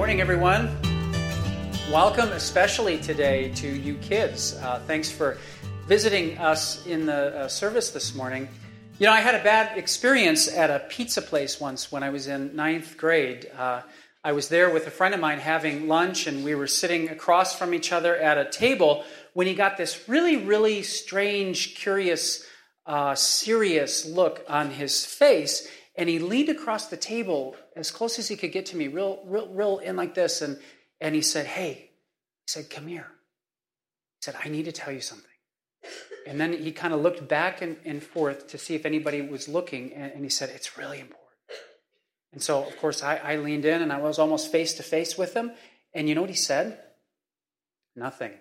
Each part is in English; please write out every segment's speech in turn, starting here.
morning, everyone. Welcome, especially today, to you kids. Uh, thanks for visiting us in the uh, service this morning. You know, I had a bad experience at a pizza place once when I was in ninth grade. Uh, I was there with a friend of mine having lunch, and we were sitting across from each other at a table when he got this really, really strange, curious, uh, serious look on his face. And he leaned across the table as close as he could get to me, real, real, real in like this. And, and he said, Hey, he said, come here. He said, I need to tell you something. And then he kind of looked back and, and, forth to see if anybody was looking. And, and, he said, It's really important. And so, of course, I, I leaned in and I was almost face to face with him. And you know what he said? Nothing.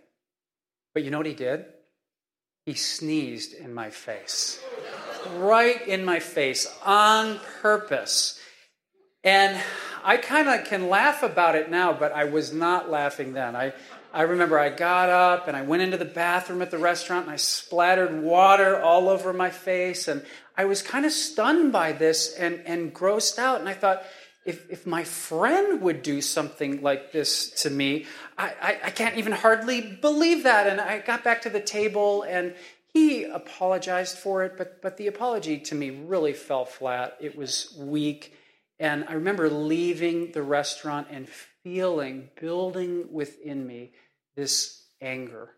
But you know what he did? He sneezed in my face right in my face on purpose. And I kind of can laugh about it now, but I was not laughing then. I, I remember I got up and I went into the bathroom at the restaurant and I splattered water all over my face. And I was kind of stunned by this and, and grossed out. And I thought, if, if my friend would do something like this to me, I, I, I can't even hardly believe that. And I got back to the table and he apologized for it, but, but the apology to me really fell flat. It was weak. And I remember leaving the restaurant and feeling, building within me, this anger.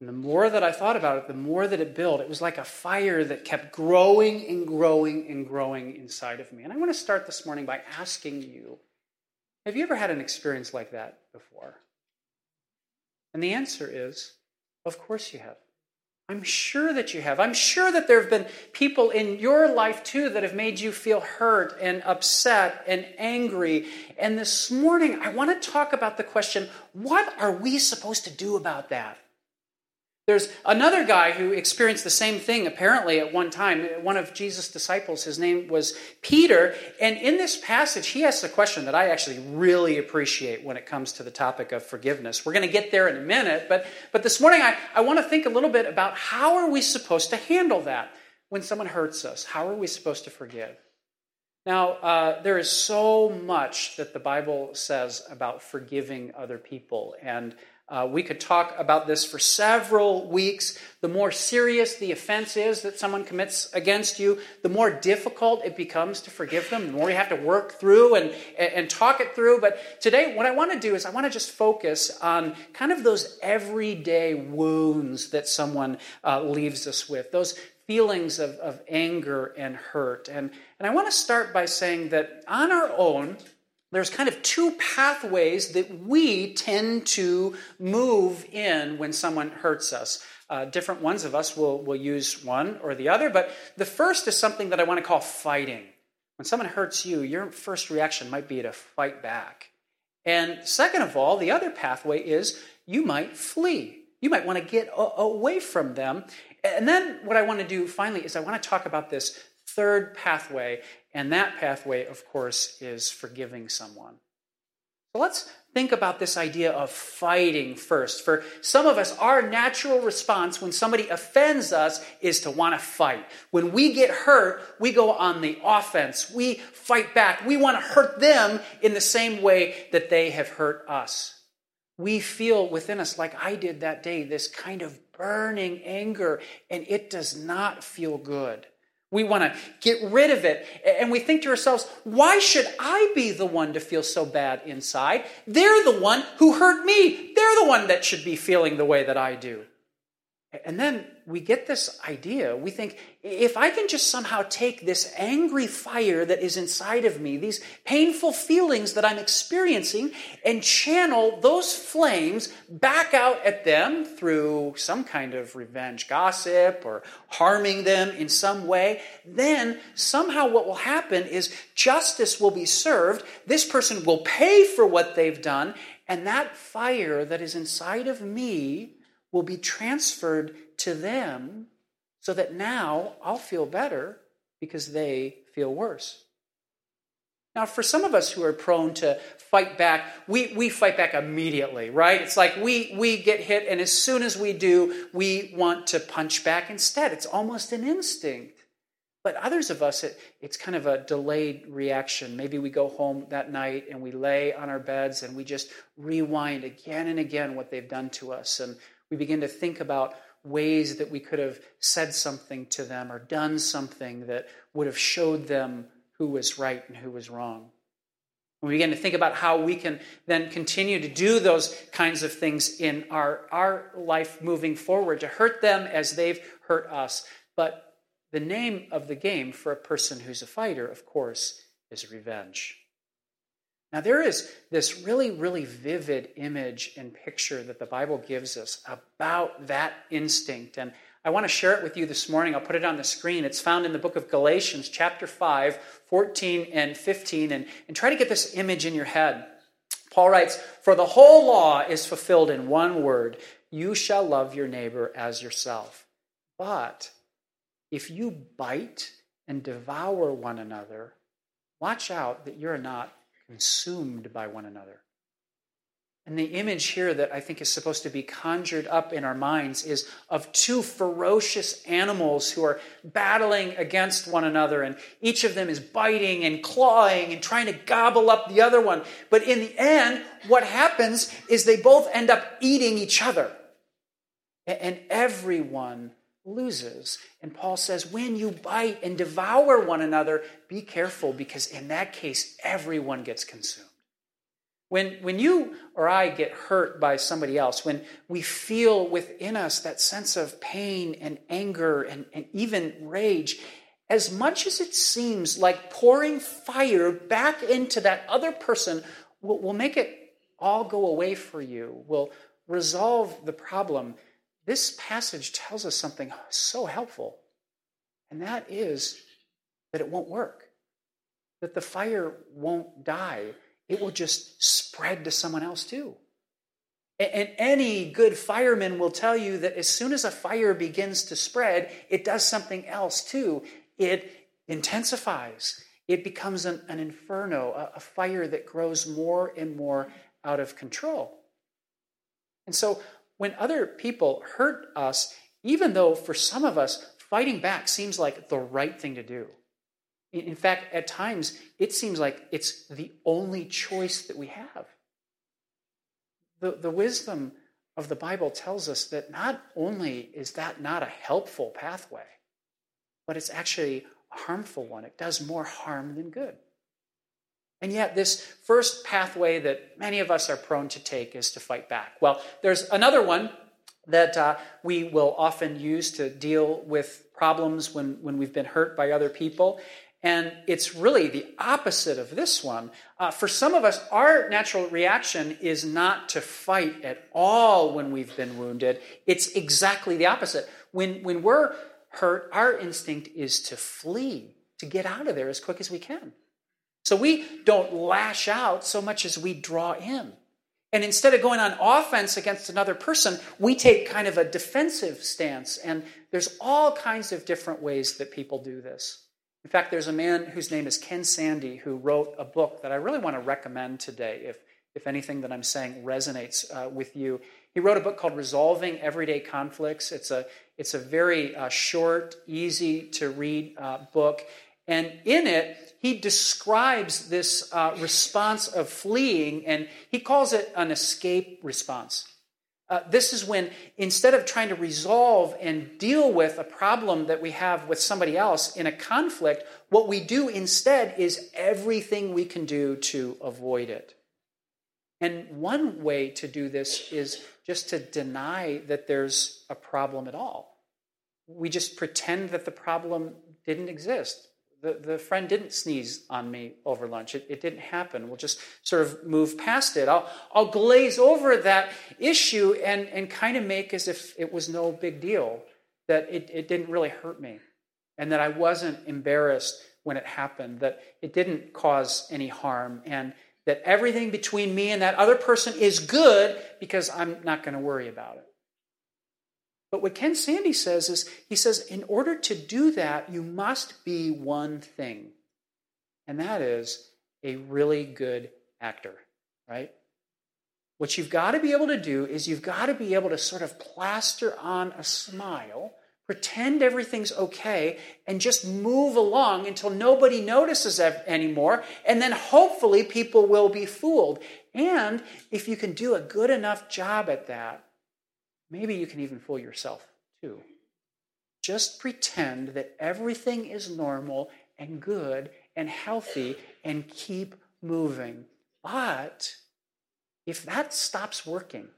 And the more that I thought about it, the more that it built. It was like a fire that kept growing and growing and growing inside of me. And I want to start this morning by asking you have you ever had an experience like that before? And the answer is, of course you have. I'm sure that you have. I'm sure that there have been people in your life too that have made you feel hurt and upset and angry. And this morning, I want to talk about the question what are we supposed to do about that? There's another guy who experienced the same thing apparently at one time. One of Jesus' disciples, his name was Peter. And in this passage, he asks a question that I actually really appreciate when it comes to the topic of forgiveness. We're going to get there in a minute, but, but this morning I, I want to think a little bit about how are we supposed to handle that when someone hurts us? How are we supposed to forgive? Now, uh, there is so much that the Bible says about forgiving other people. And uh, we could talk about this for several weeks. The more serious the offense is that someone commits against you, the more difficult it becomes to forgive them, the more you have to work through and, and talk it through. But today, what I want to do is I want to just focus on kind of those everyday wounds that someone uh, leaves us with, those feelings of, of anger and hurt. And, and I want to start by saying that on our own, there's kind of two pathways that we tend to move in when someone hurts us. Uh, different ones of us will, will use one or the other, but the first is something that I want to call fighting. When someone hurts you, your first reaction might be to fight back. And second of all, the other pathway is you might flee. You might want to get a- away from them. And then what I want to do finally is I want to talk about this third pathway, and that pathway, of course, is forgiving someone. So let's think about this idea of fighting first. For some of us, our natural response when somebody offends us is to want to fight. When we get hurt, we go on the offense. We fight back. We want to hurt them in the same way that they have hurt us. We feel within us, like I did that day, this kind of burning anger, and it does not feel good. We want to get rid of it. And we think to ourselves, why should I be the one to feel so bad inside? They're the one who hurt me. They're the one that should be feeling the way that I do. And then we get this idea. We think, if I can just somehow take this angry fire that is inside of me, these painful feelings that I'm experiencing, and channel those flames back out at them through some kind of revenge gossip or harming them in some way, then somehow what will happen is justice will be served. This person will pay for what they've done, and that fire that is inside of me will be transferred to them so that now I'll feel better because they feel worse. Now, for some of us who are prone to fight back, we, we fight back immediately, right? It's like we, we get hit, and as soon as we do, we want to punch back instead. It's almost an instinct. But others of us, it, it's kind of a delayed reaction. Maybe we go home that night and we lay on our beds and we just rewind again and again what they've done to us. And we begin to think about ways that we could have said something to them or done something that would have showed them who was right and who was wrong. We begin to think about how we can then continue to do those kinds of things in our, our life moving forward to hurt them as they've hurt us. But the name of the game for a person who's a fighter, of course, is revenge. Now, there is this really, really vivid image and picture that the Bible gives us about that instinct. And I want to share it with you this morning. I'll put it on the screen. It's found in the book of Galatians, chapter 5, 14 and 15. And, and try to get this image in your head. Paul writes, For the whole law is fulfilled in one word you shall love your neighbor as yourself. But if you bite and devour one another, watch out that you're not consumed by one another. And the image here that I think is supposed to be conjured up in our minds is of two ferocious animals who are battling against one another, and each of them is biting and clawing and trying to gobble up the other one. But in the end, what happens is they both end up eating each other. And everyone loses. And Paul says, when you bite and devour one another, be careful because in that case, everyone gets consumed. When, when you or I get hurt by somebody else, when we feel within us that sense of pain and anger and, and even rage, as much as it seems like pouring fire back into that other person will, will make it all go away for you, will resolve the problem, this passage tells us something so helpful, and that is that it won't work, that the fire won't die. It will just spread to someone else too. And any good fireman will tell you that as soon as a fire begins to spread, it does something else too. It intensifies, it becomes an, an inferno, a, a fire that grows more and more out of control. And so, when other people hurt us, even though for some of us, fighting back seems like the right thing to do. In fact, at times, it seems like it's the only choice that we have. The, the wisdom of the Bible tells us that not only is that not a helpful pathway, but it's actually a harmful one. It does more harm than good. And yet, this first pathway that many of us are prone to take is to fight back. Well, there's another one that uh, we will often use to deal with problems when, when we've been hurt by other people. And it's really the opposite of this one. Uh, for some of us, our natural reaction is not to fight at all when we've been wounded. It's exactly the opposite. When, when we're hurt, our instinct is to flee, to get out of there as quick as we can. So we don't lash out so much as we draw in. And instead of going on offense against another person, we take kind of a defensive stance. And there's all kinds of different ways that people do this. In fact, there's a man whose name is Ken Sande who wrote a book that I really want to recommend today if, if anything that I'm saying resonates uh, with you. He wrote a book called Resolving Everyday Conflicts. It's a, it's a very uh, short, easy to read uh, book. And in it, he describes this uh, response of fleeing, and he calls it an escape response. Uh, this is when, instead of trying to resolve and deal with a problem that we have with somebody else in a conflict, what we do instead is everything we can do to avoid it. And one way to do this is just to deny that there's a problem at all. We just pretend that the problem didn't exist the, the friend didn't sneeze on me over lunch. It, it didn't happen. We'll just sort of move past it. I'll, I'll glaze over that issue and, and kind of make as if it was no big deal, that it, it didn't really hurt me, and that I wasn't embarrassed when it happened, that it didn't cause any harm, and that everything between me and that other person is good because I'm not going to worry about it. But what Ken Sande says is he says, in order to do that, you must be one thing, and that is a really good actor, right? What you've got to be able to do is you've got to be able to sort of plaster on a smile pretend everything's okay, and just move along until nobody notices anymore, and then hopefully people will be fooled. And if you can do a good enough job at that, maybe you can even fool yourself too. Just pretend that everything is normal and good and healthy and keep moving. But if that stops working,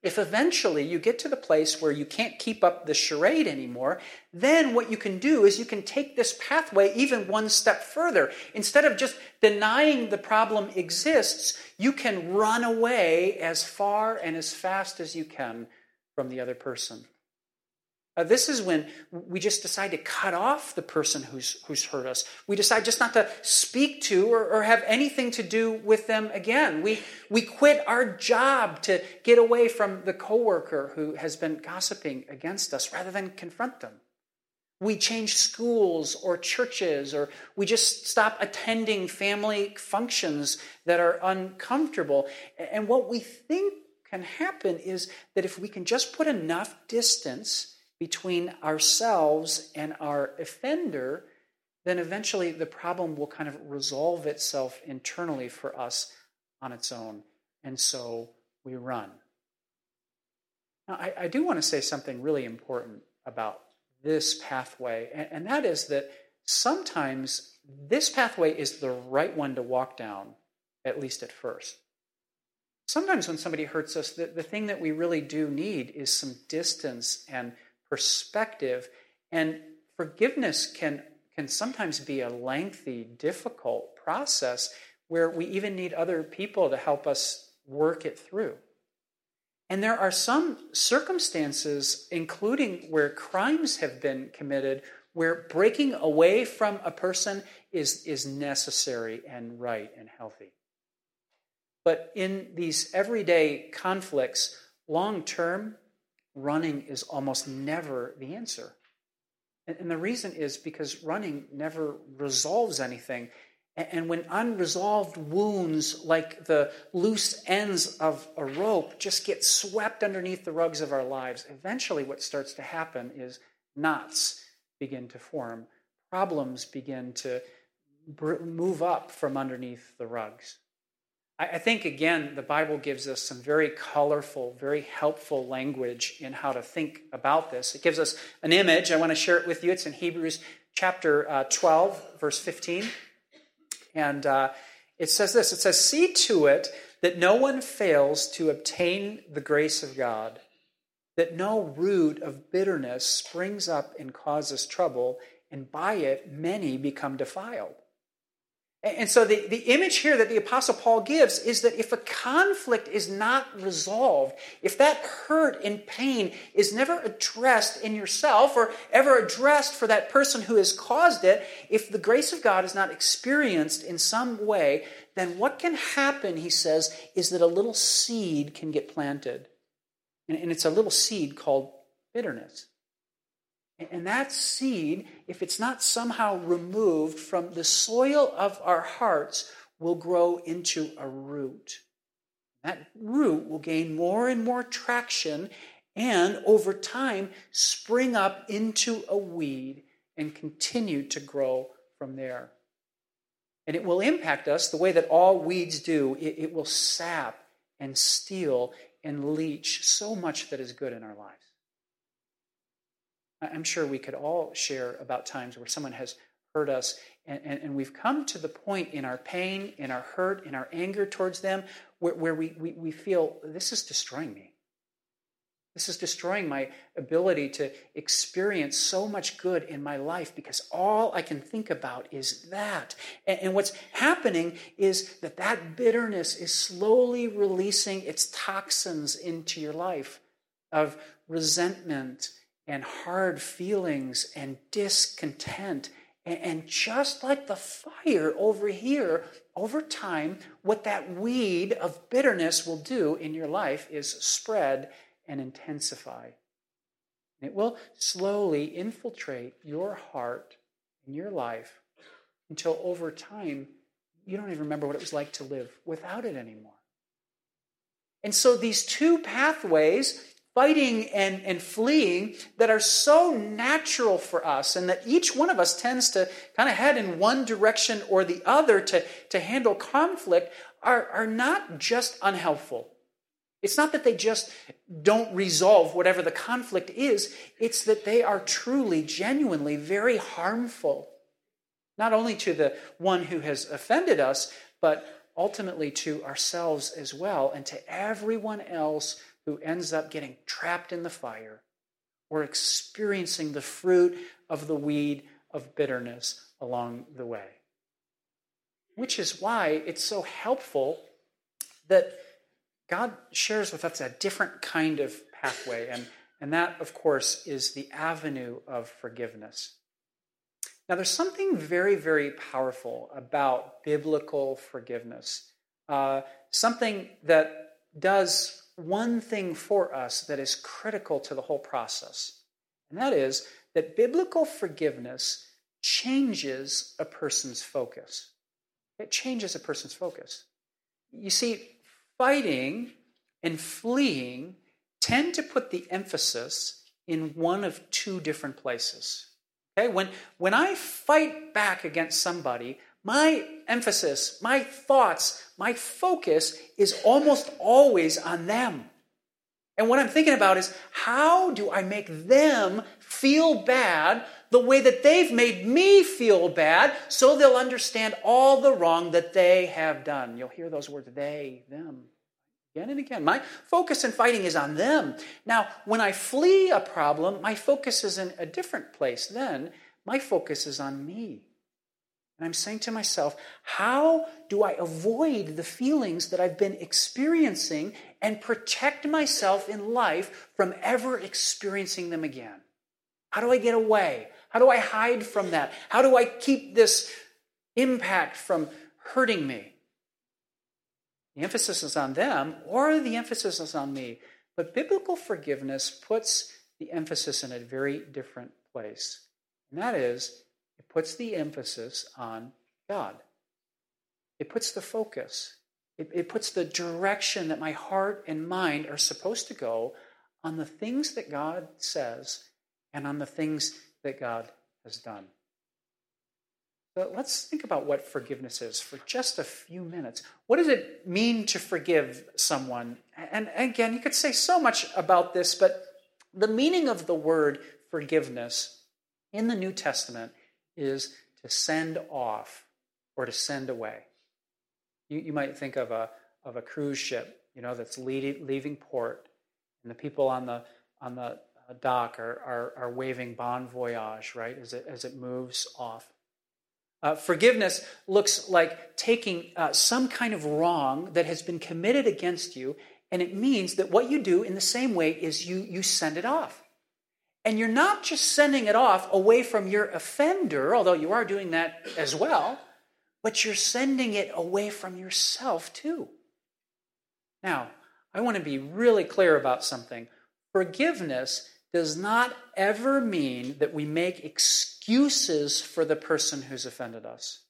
if eventually you get to the place where you can't keep up the charade anymore, then what you can do is you can take this pathway even one step further. Instead of just denying the problem exists, you can run away as far and as fast as you can from the other person. Uh, this is when we just decide to cut off the person who's, who's hurt us. We decide just not to speak to or, or have anything to do with them again. We, we quit our job to get away from the coworker who has been gossiping against us rather than confront them. We change schools or churches, or we just stop attending family functions that are uncomfortable. And what we think can happen is that if we can just put enough distance, between ourselves and our offender, then eventually the problem will kind of resolve itself internally for us on its own. And so we run. Now, I, I do want to say something really important about this pathway, and, and that is that sometimes this pathway is the right one to walk down, at least at first. Sometimes when somebody hurts us, the, the thing that we really do need is some distance and perspective. And forgiveness can, can sometimes be a lengthy, difficult process where we even need other people to help us work it through. And there are some circumstances, including where crimes have been committed, where breaking away from a person is, is necessary and right and healthy. But in these everyday conflicts, long term, running is almost never the answer. And, the reason is because running never resolves anything. And when unresolved wounds, like the loose ends of a rope, just get swept underneath the rugs of our lives, eventually what starts to happen is knots begin to form, problems begin to move up from underneath the rugs. I think, again, the Bible gives us some very colorful, very helpful language in how to think about this. It gives us an image. I want to share it with you. It's in Hebrews chapter uh, 12, verse 15. And uh, it says this It says, See to it that no one fails to obtain the grace of God, that no root of bitterness springs up and causes trouble, and by it many become defiled. And so the, the image here that the Apostle Paul gives is that if a conflict is not resolved, if that hurt and pain is never addressed in yourself or ever addressed for that person who has caused it, if the grace of God is not experienced in some way, then what can happen, he says, is that a little seed can get planted. And it's a little seed called bitterness. And that seed, if it's not somehow removed from the soil of our hearts, will grow into a root. That root will gain more and more traction and over time spring up into a weed and continue to grow from there. And it will impact us the way that all weeds do. It, it will sap and steal and leach so much that is good in our lives. I'm sure we could all share about times where someone has hurt us, and, and, and, we've come to the point in our pain, in our hurt, in our anger towards them, where, where we, we, we feel this is destroying me. This is destroying my ability to experience so much good in my life because all I can think about is that. And, and what's happening is that that bitterness is slowly releasing its toxins into your life of resentment and hard feelings and discontent. And just like the fire over here, over time, what that weed of bitterness will do in your life is spread and intensify. It will slowly infiltrate your heart and your life until over time, you don't even remember what it was like to live without it anymore. And so these two pathways fighting and, and fleeing that are so natural for us, and that each one of us tends to kind of head in one direction or the other to, to handle conflict, are, are not just unhelpful. It's not that they just don't resolve whatever the conflict is, it's that they are truly, genuinely very harmful, not only to the one who has offended us, but ultimately to ourselves as well, and to everyone else who ends up getting trapped in the fire or experiencing the fruit of the weed of bitterness along the way. Which is why it's so helpful that God shares with us a different kind of pathway, and, and that, of course, is the avenue of forgiveness. Now, there's something very, very powerful about biblical forgiveness, uh, something that does one thing for us that is critical to the whole process, and that is that biblical forgiveness changes a person's focus. It changes a person's focus. You see, fighting and fleeing tend to put the emphasis in one of two different places. Okay? When, when I fight back against somebody, my emphasis, my thoughts, my focus is almost always on them. And what I'm thinking about is how do I make them feel bad the way that they've made me feel bad so they'll understand all the wrong that they have done? You'll hear those words they, them, again and again. My focus in fighting is on them. Now, when I flee a problem, my focus is in a different place. Then my focus is on me. And I'm saying to myself, how do I avoid the feelings that I've been experiencing and protect myself in life from ever experiencing them again? How do I get away? How do I hide from that? How do I keep this impact from hurting me? The emphasis is on them, or the emphasis is on me. But biblical forgiveness puts the emphasis in a very different place. And that is, it puts the emphasis on God. It puts the focus, it, it puts the direction that my heart and mind are supposed to go on the things that God says and on the things that God has done. So let's think about what forgiveness is for just a few minutes. What does it mean to forgive someone? And again, you could say so much about this, but the meaning of the word forgiveness in the New Testament is to send off or to send away. You, you might think of a, of a cruise ship, you know, that's leaving port, and the people on the, on the dock are, are, are waving bon voyage, right, as it, as it moves off. Uh, forgiveness looks like taking uh, some kind of wrong that has been committed against you, and it means that what you do in the same way is you, you send it off. And you're not just sending it off away from your offender, although you are doing that as well, but you're sending it away from yourself too. Now, I want to be really clear about something. Forgiveness does not ever mean that we make excuses for the person who's offended us.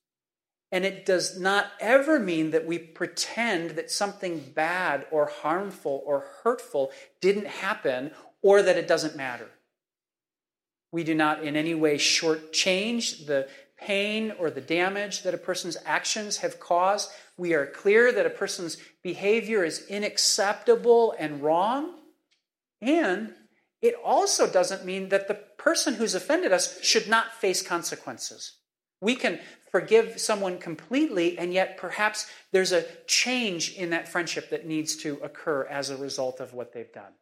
And it does not ever mean that we pretend that something bad or harmful or hurtful didn't happen or that it doesn't matter. We do not in any way shortchange the pain or the damage that a person's actions have caused. We are clear that a person's behavior is unacceptable and wrong. And it also doesn't mean that the person who's offended us should not face consequences. We can forgive someone completely, and yet perhaps there's a change in that friendship that needs to occur as a result of what they've done.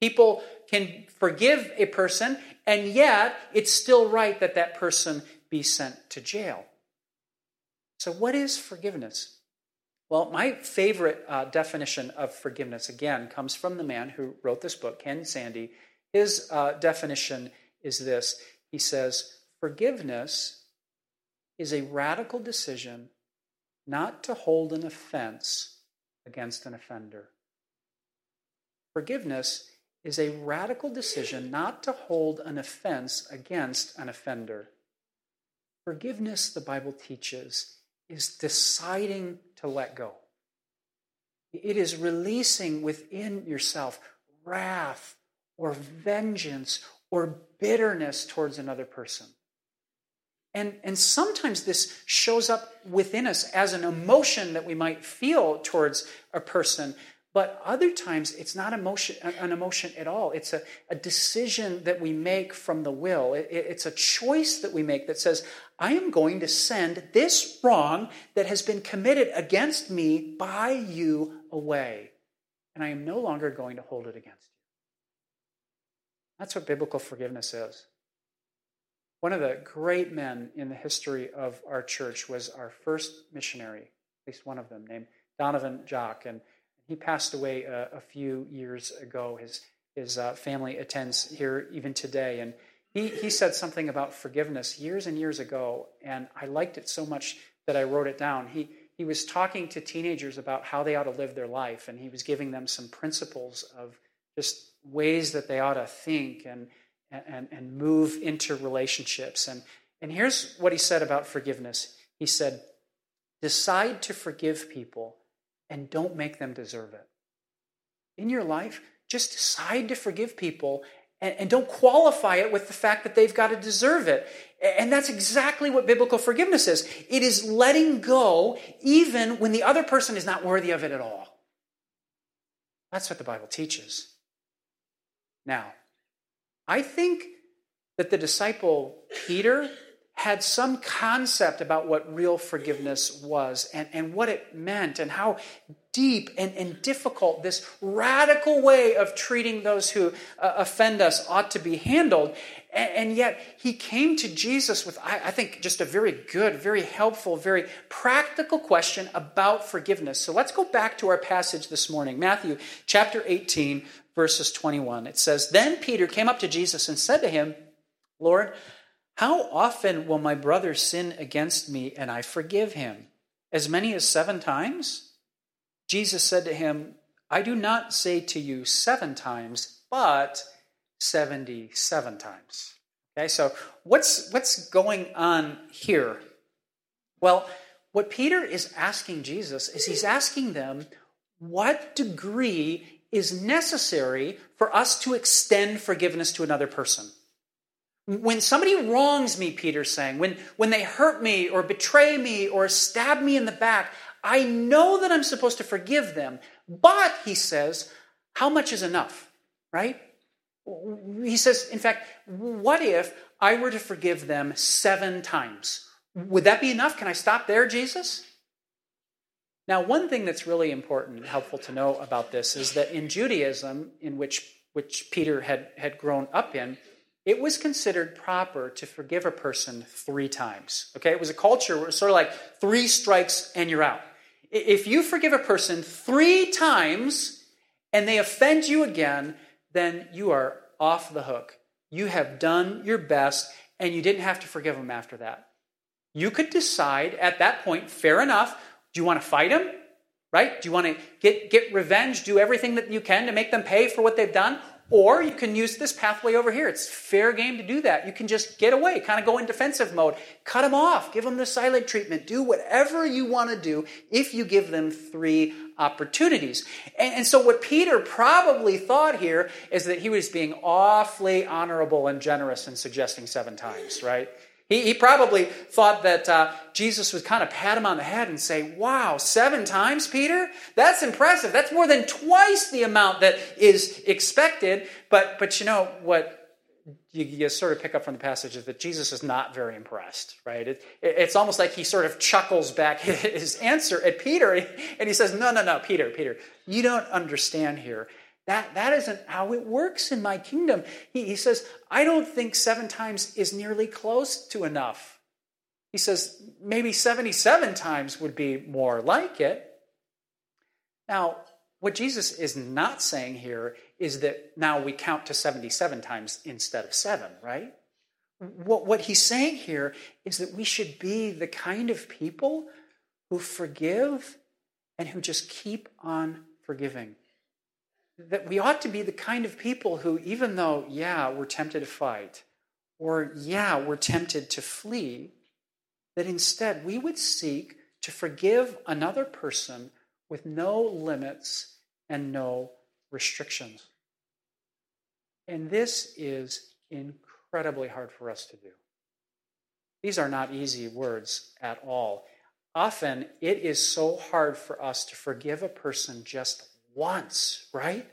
People can forgive a person, and yet it's still right that that person be sent to jail. So, what is forgiveness? Well, my favorite uh, definition of forgiveness, again, comes from the man who wrote this book, Ken Sande. His uh, definition is this He says, Forgiveness is a radical decision not to hold an offense against an offender. Forgiveness is a radical decision not to hold an offense against an offender. Forgiveness, the Bible teaches, is deciding to let go. It is releasing within yourself wrath or vengeance or bitterness towards another person. And, and sometimes this shows up within us as an emotion that we might feel towards a person, but other times it's not emotion, uh, an emotion at all. It's a, a decision that we make from the will. It, it's a choice that we make that says, I am going to send this wrong that has been committed against me by you away. And I am no longer going to hold it against you. That's what biblical forgiveness is. One of the great men in the history of our church was our first missionary, at least one of them, named Donovan Jock. And he passed away a, a few years ago. His, his uh, family attends here even today. And he, he said something about forgiveness years and years ago, and I liked it so much that I wrote it down. He, he was talking to teenagers about how they ought to live their life, and he was giving them some principles of just ways that they ought to think and and, and move into relationships. And, and here's what he said about forgiveness he said, Decide to forgive people and don't make them deserve it. In your life, just decide to forgive people and, and don't qualify it with the fact that they've got to deserve it. And that's exactly what biblical forgiveness is it is letting go even when the other person is not worthy of it at all. That's what the Bible teaches. Now, I think that the disciple Peter had some concept about what real forgiveness was and, and what it meant and how deep and, and difficult this radical way of treating those who uh, offend us ought to be handled. And, and, yet he came to Jesus with, I, I think, just a very good, very helpful, very practical question about forgiveness. So let's go back to our passage this morning Matthew chapter 18, verses 21. It says, Then Peter came up to Jesus and said to him, Lord, how often will my brother sin against me and I forgive him? As many as seven times? Jesus said to him, I do not say to you seven times, but 77 times. Okay, so what's, what's going on here? Well, what Peter is asking Jesus is he's asking them, what degree is necessary for us to extend forgiveness to another person. When somebody wrongs me, Peter's saying, when, when they hurt me or betray me or stab me in the back, I know that I'm supposed to forgive them. But, he says, how much is enough, right? He says, in fact, what if I were to forgive them seven times? Would that be enough? Can I stop there, Jesus? Now, one thing that's really important and helpful to know about this is that in Judaism, in which, which Peter had, had grown up in, it was considered proper to forgive a person three times. Okay, it was a culture where it was sort of like three strikes and you're out. If you forgive a person three times and they offend you again, then you are off the hook. You have done your best and you didn't have to forgive them after that. You could decide at that point, fair enough, do you want to fight them? Right? Do you want to get, get revenge, do everything that you can to make them pay for what they've done? Or you can use this pathway over here. It's fair game to do that. You can just get away, kind of go in defensive mode, cut them off, give them the silent treatment, do whatever you want to do if you give them three opportunities. And, and, so, what Peter probably thought here is that he was being awfully honorable and generous in suggesting seven times, right? He, he probably thought that uh, Jesus would kind of pat him on the head and say, Wow, seven times, Peter? That's impressive. That's more than twice the amount that is expected. But, but you know what? You, you sort of pick up from the passage is that Jesus is not very impressed, right? It, it, it's almost like he sort of chuckles back his answer at Peter and he says, No, no, no, Peter, Peter, you don't understand here. That, that isn't how it works in my kingdom. He, he says, I don't think seven times is nearly close to enough. He says, maybe 77 times would be more like it. Now, what Jesus is not saying here is that now we count to 77 times instead of seven, right? What, what he's saying here is that we should be the kind of people who forgive and who just keep on forgiving that we ought to be the kind of people who, even though, yeah, we're tempted to fight, or yeah, we're tempted to flee, that instead we would seek to forgive another person with no limits and no restrictions. And this is incredibly hard for us to do. These are not easy words at all. Often it is so hard for us to forgive a person just once, right?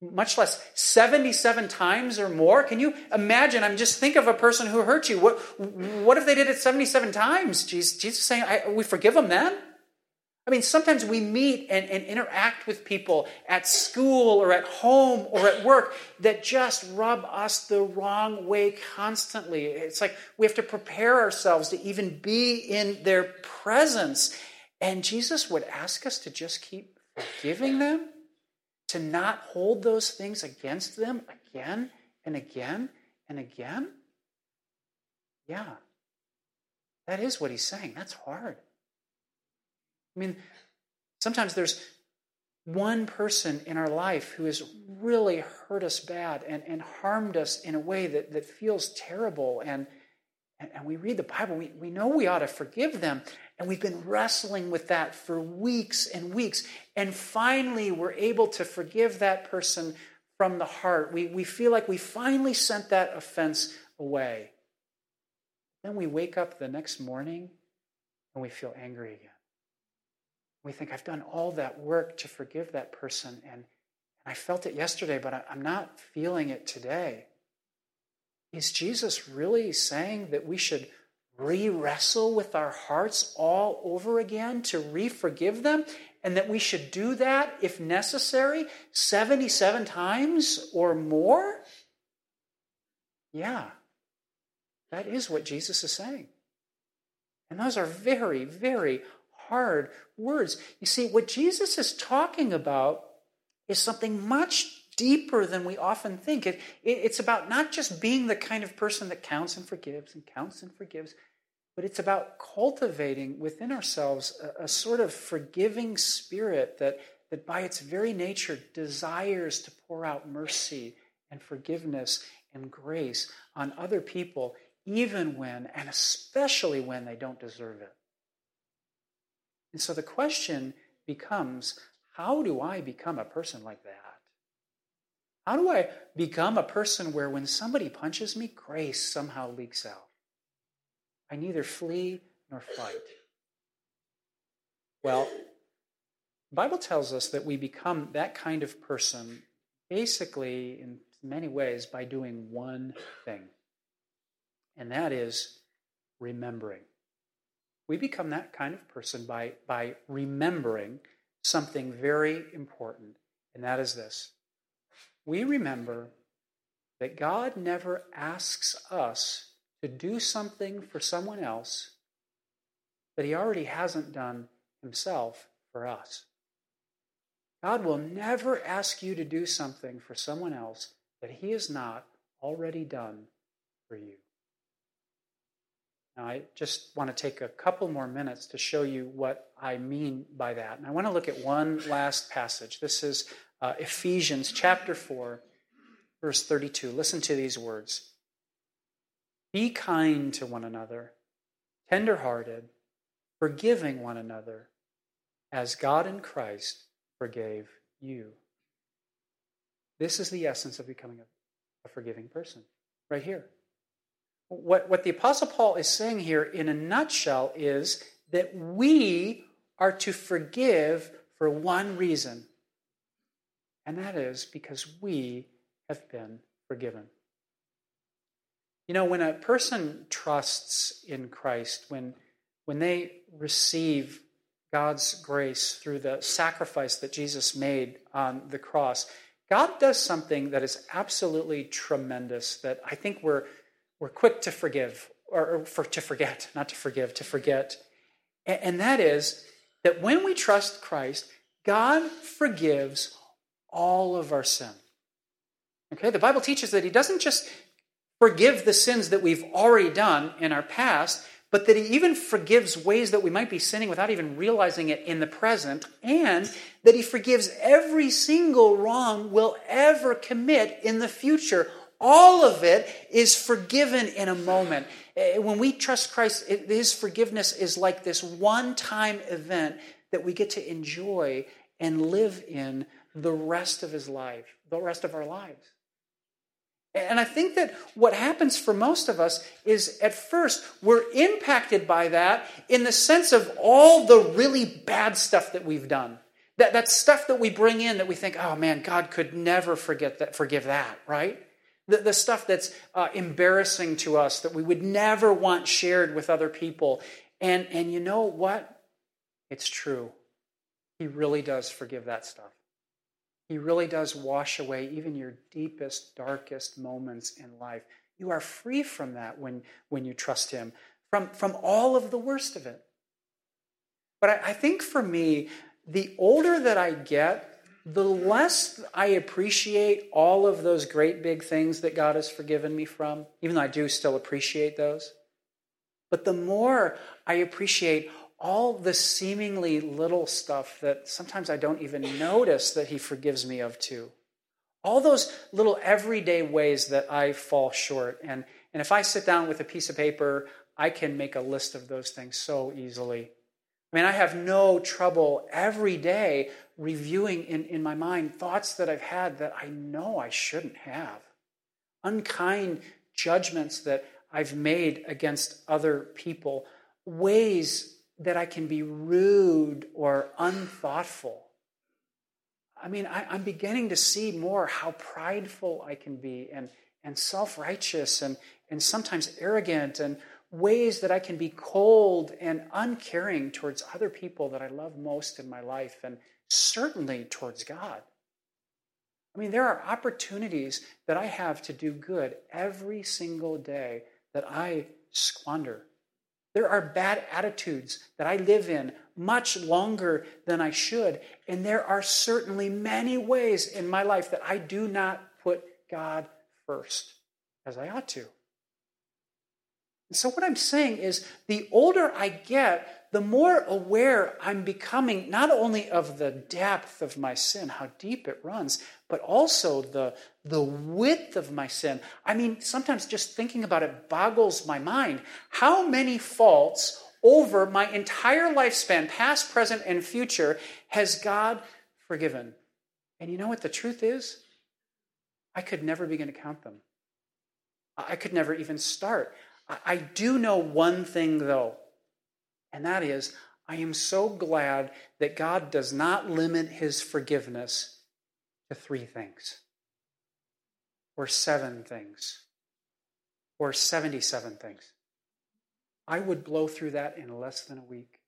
Much less 77 times or more. Can you imagine? I'm just think of a person who hurt you. What, what if they did it 77 times? Jesus, Jesus saying, we forgive them then? I mean, sometimes we meet and, and interact with people at school or at home or at work that just rub us the wrong way constantly. It's like we have to prepare ourselves to even be in their presence. And Jesus would ask us to just keep forgiving them, to not hold those things against them again and again and again. Yeah, that is what he's saying. That's hard. I mean, sometimes there's one person in our life who has really hurt us bad and, and harmed us in a way that, that feels terrible. And, and, and we read the Bible, we, we know we ought to forgive them. And we've been wrestling with that for weeks and weeks. And finally, we're able to forgive that person from the heart. We, we feel like we finally sent that offense away. Then we wake up the next morning and we feel angry again. We think, I've done all that work to forgive that person, and, and I felt it yesterday, but I, I'm not feeling it today. Is Jesus really saying that we should re wrestle with our hearts all over again to re forgive them? And that we should do that, if necessary, 77 times or more? Yeah, that is what Jesus is saying. And those are very, very hard words. You see, what Jesus is talking about is something much deeper than we often think. It, it, it's about not just being the kind of person that counts and forgives and counts and forgives, but it's about cultivating within ourselves a, a sort of forgiving spirit that, that by its very nature desires to pour out mercy and forgiveness and grace on other people, even when and especially when they don't deserve it. And so the question becomes how do I become a person like that? How do I become a person where when somebody punches me, grace somehow leaks out? I neither flee nor fight. Well, the Bible tells us that we become that kind of person basically in many ways by doing one thing, and that is remembering. We become that kind of person by, by remembering something very important, and that is this. We remember that God never asks us to do something for someone else that He already hasn't done Himself for us. God will never ask you to do something for someone else that He has not already done for you. Now, I just want to take a couple more minutes to show you what I mean by that. And I want to look at one last passage. This is uh, Ephesians chapter 4, verse 32. Listen to these words Be kind to one another, tenderhearted, forgiving one another, as God in Christ forgave you. This is the essence of becoming a, a forgiving person, right here what, what the Apostle Paul is saying here in a nutshell is that we are to forgive for one reason, and that is because we have been forgiven. You know, when a person trusts in Christ, when, when they receive God's grace through the sacrifice that Jesus made on the cross, God does something that is absolutely tremendous that I think we're we're quick to forgive, or, for, to forget, not to forgive, to forget. And, and that is that when we trust Christ, God forgives all of our sin. Okay, the Bible teaches that He doesn't just forgive the sins that we've already done in our past, but that He even forgives ways that we might be sinning without even realizing it in the present, and that He forgives every single wrong we'll ever commit in the future all of it is forgiven in a moment. Eh, when we trust Christ, His forgiveness is like this one time event that we get to enjoy and live in the rest of His life, the rest of our lives. And I think that what happens for most of us is at first we're impacted by that in the sense of all the really bad stuff that we've done. That, that stuff that we bring in that we think, oh man, God could never forget that, forgive that, right? The, the stuff that's uh, embarrassing to us that we would never want shared with other people. And, and you know what? It's true. He really does forgive that stuff. He really does wash away even your deepest, darkest moments in life. You are free from that when, when you trust Him, from, from all of the worst of it. But I, I think for me, the older that I get, the less I appreciate all of those great big things that God has forgiven me from, even though I do still appreciate those. But the more I appreciate all the seemingly little stuff that sometimes I don't even notice that He forgives me of too. All those little everyday ways that I fall short. And, and if I sit down with a piece of paper, I can make a list of those things so easily. I mean, I have no trouble every day reviewing in, in my mind thoughts that I've had that I know I shouldn't have, unkind judgments that I've made against other people, ways that I can be rude or unthoughtful. I mean, I, am beginning to see more how prideful I can be and, and self righteous and, and sometimes arrogant and ways that I can be cold and uncaring towards other people that I love most in my life and certainly towards God. I mean, there are opportunities that I have to do good every single day that I squander there are bad attitudes that I live in much longer than I should. And there are certainly many ways in my life that I do not put God first as I ought to. So, what I'm saying is, the older I get, the more aware I'm becoming not only of the depth of my sin, how deep it runs, but also the, the width of my sin. I mean, sometimes just thinking about it boggles my mind. How many faults over my entire lifespan, past, present, and future, has God forgiven? And you know what the truth is? I could never begin to count them. I could never even start. I do know one thing, though, and that is I am so glad that God does not limit his forgiveness to three things, or seven things, or 77 things. I would blow through that in less than a week.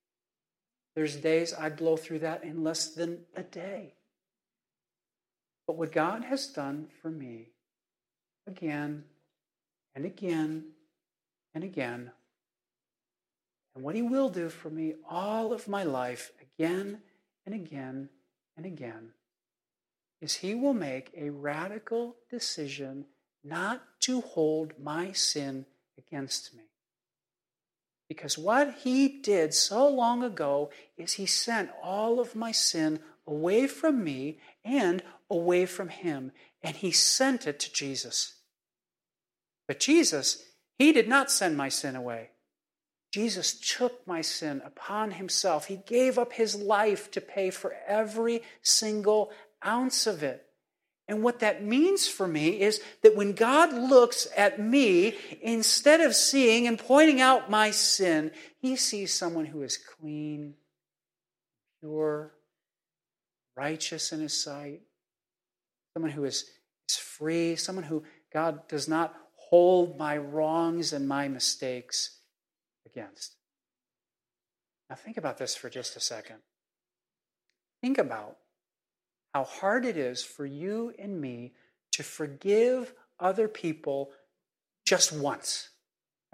There's days I'd blow through that in less than a day. But what God has done for me again and again and again. And what he will do for me all of my life, again and again and again, is he will make a radical decision not to hold my sin against me. Because what he did so long ago is he sent all of my sin away from me and away from him, and he sent it to Jesus. But Jesus he did not send my sin away. Jesus took my sin upon himself. He gave up his life to pay for every single ounce of it. And what that means for me is that when God looks at me, instead of seeing and pointing out my sin, he sees someone who is clean, pure, righteous in his sight, someone who is, is free, someone who God does not hold my wrongs and my mistakes against. Now, think about this for just a second. Think about how hard it is for you and me to forgive other people just once,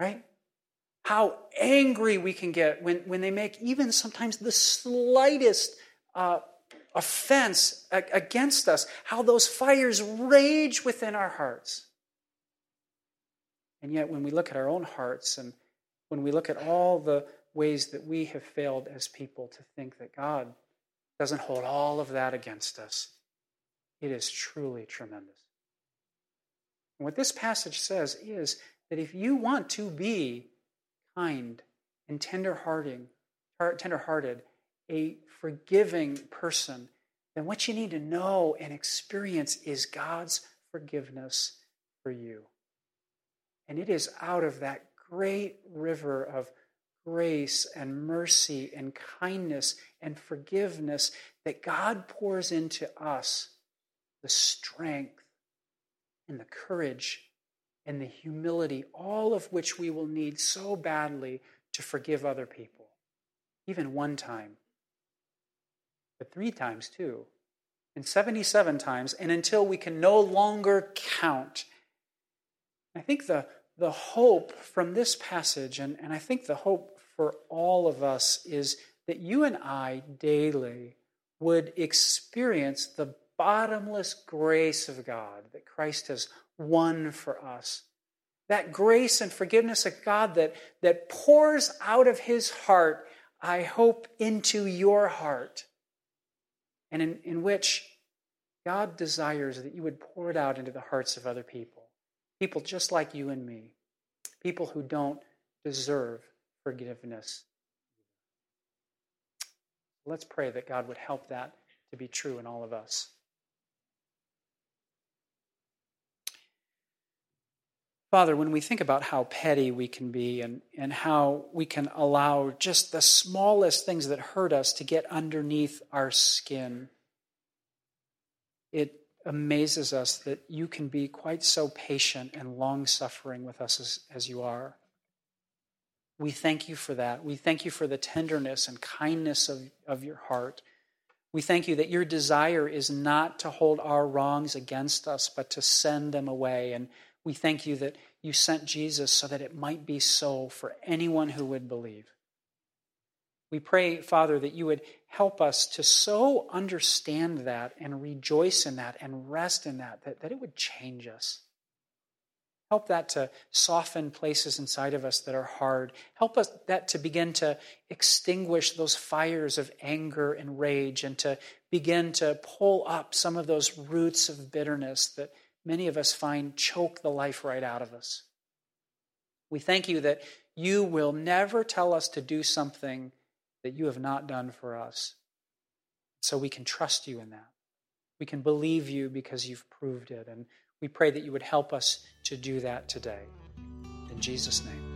right? How angry we can get when, when they make even sometimes the slightest uh, offense against us, how those fires rage within our hearts. And yet, when we look at our own hearts and when we look at all the ways that we have failed as people to think that God doesn't hold all of that against us, it is truly tremendous. And what this passage says is that if you want to be kind and tender-hearted, tender-hearted, a forgiving person, then what you need to know and experience is God's forgiveness for you. And it is out of that great river of grace and mercy and kindness and forgiveness that God pours into us the strength and the courage and the humility, all of which we will need so badly to forgive other people, even one time, but three times too, and 77 times, and until we can no longer count. I think the, the hope from this passage, and, and I think the hope for all of us, is that you and I daily would experience the bottomless grace of God that Christ has won for us. That grace and forgiveness of God that, that pours out of his heart, I hope, into your heart, and in, in which God desires that you would pour it out into the hearts of other people. People just like you and me, people who don't deserve forgiveness. Let's pray that God would help that to be true in all of us. Father, when we think about how petty we can be and, and how we can allow just the smallest things that hurt us to get underneath our skin, it amazes us that you can be quite so patient and long suffering with us as, as you are. We thank you for that. We thank you for the tenderness and kindness of, of your heart. We thank you that your desire is not to hold our wrongs against us, but to send them away. And we thank you that you sent Jesus so that it might be so for anyone who would believe. We pray, Father, that you would help us to so understand that and rejoice in that and rest in that, that, that it would change us. Help that to soften places inside of us that are hard. Help us that to begin to extinguish those fires of anger and rage and to begin to pull up some of those roots of bitterness that many of us find choke the life right out of us. We thank you that you will never tell us to do something that you have not done for us. So we can trust you in that. We can believe you because you've proved it. And we pray that you would help us to do that today. In Jesus' name.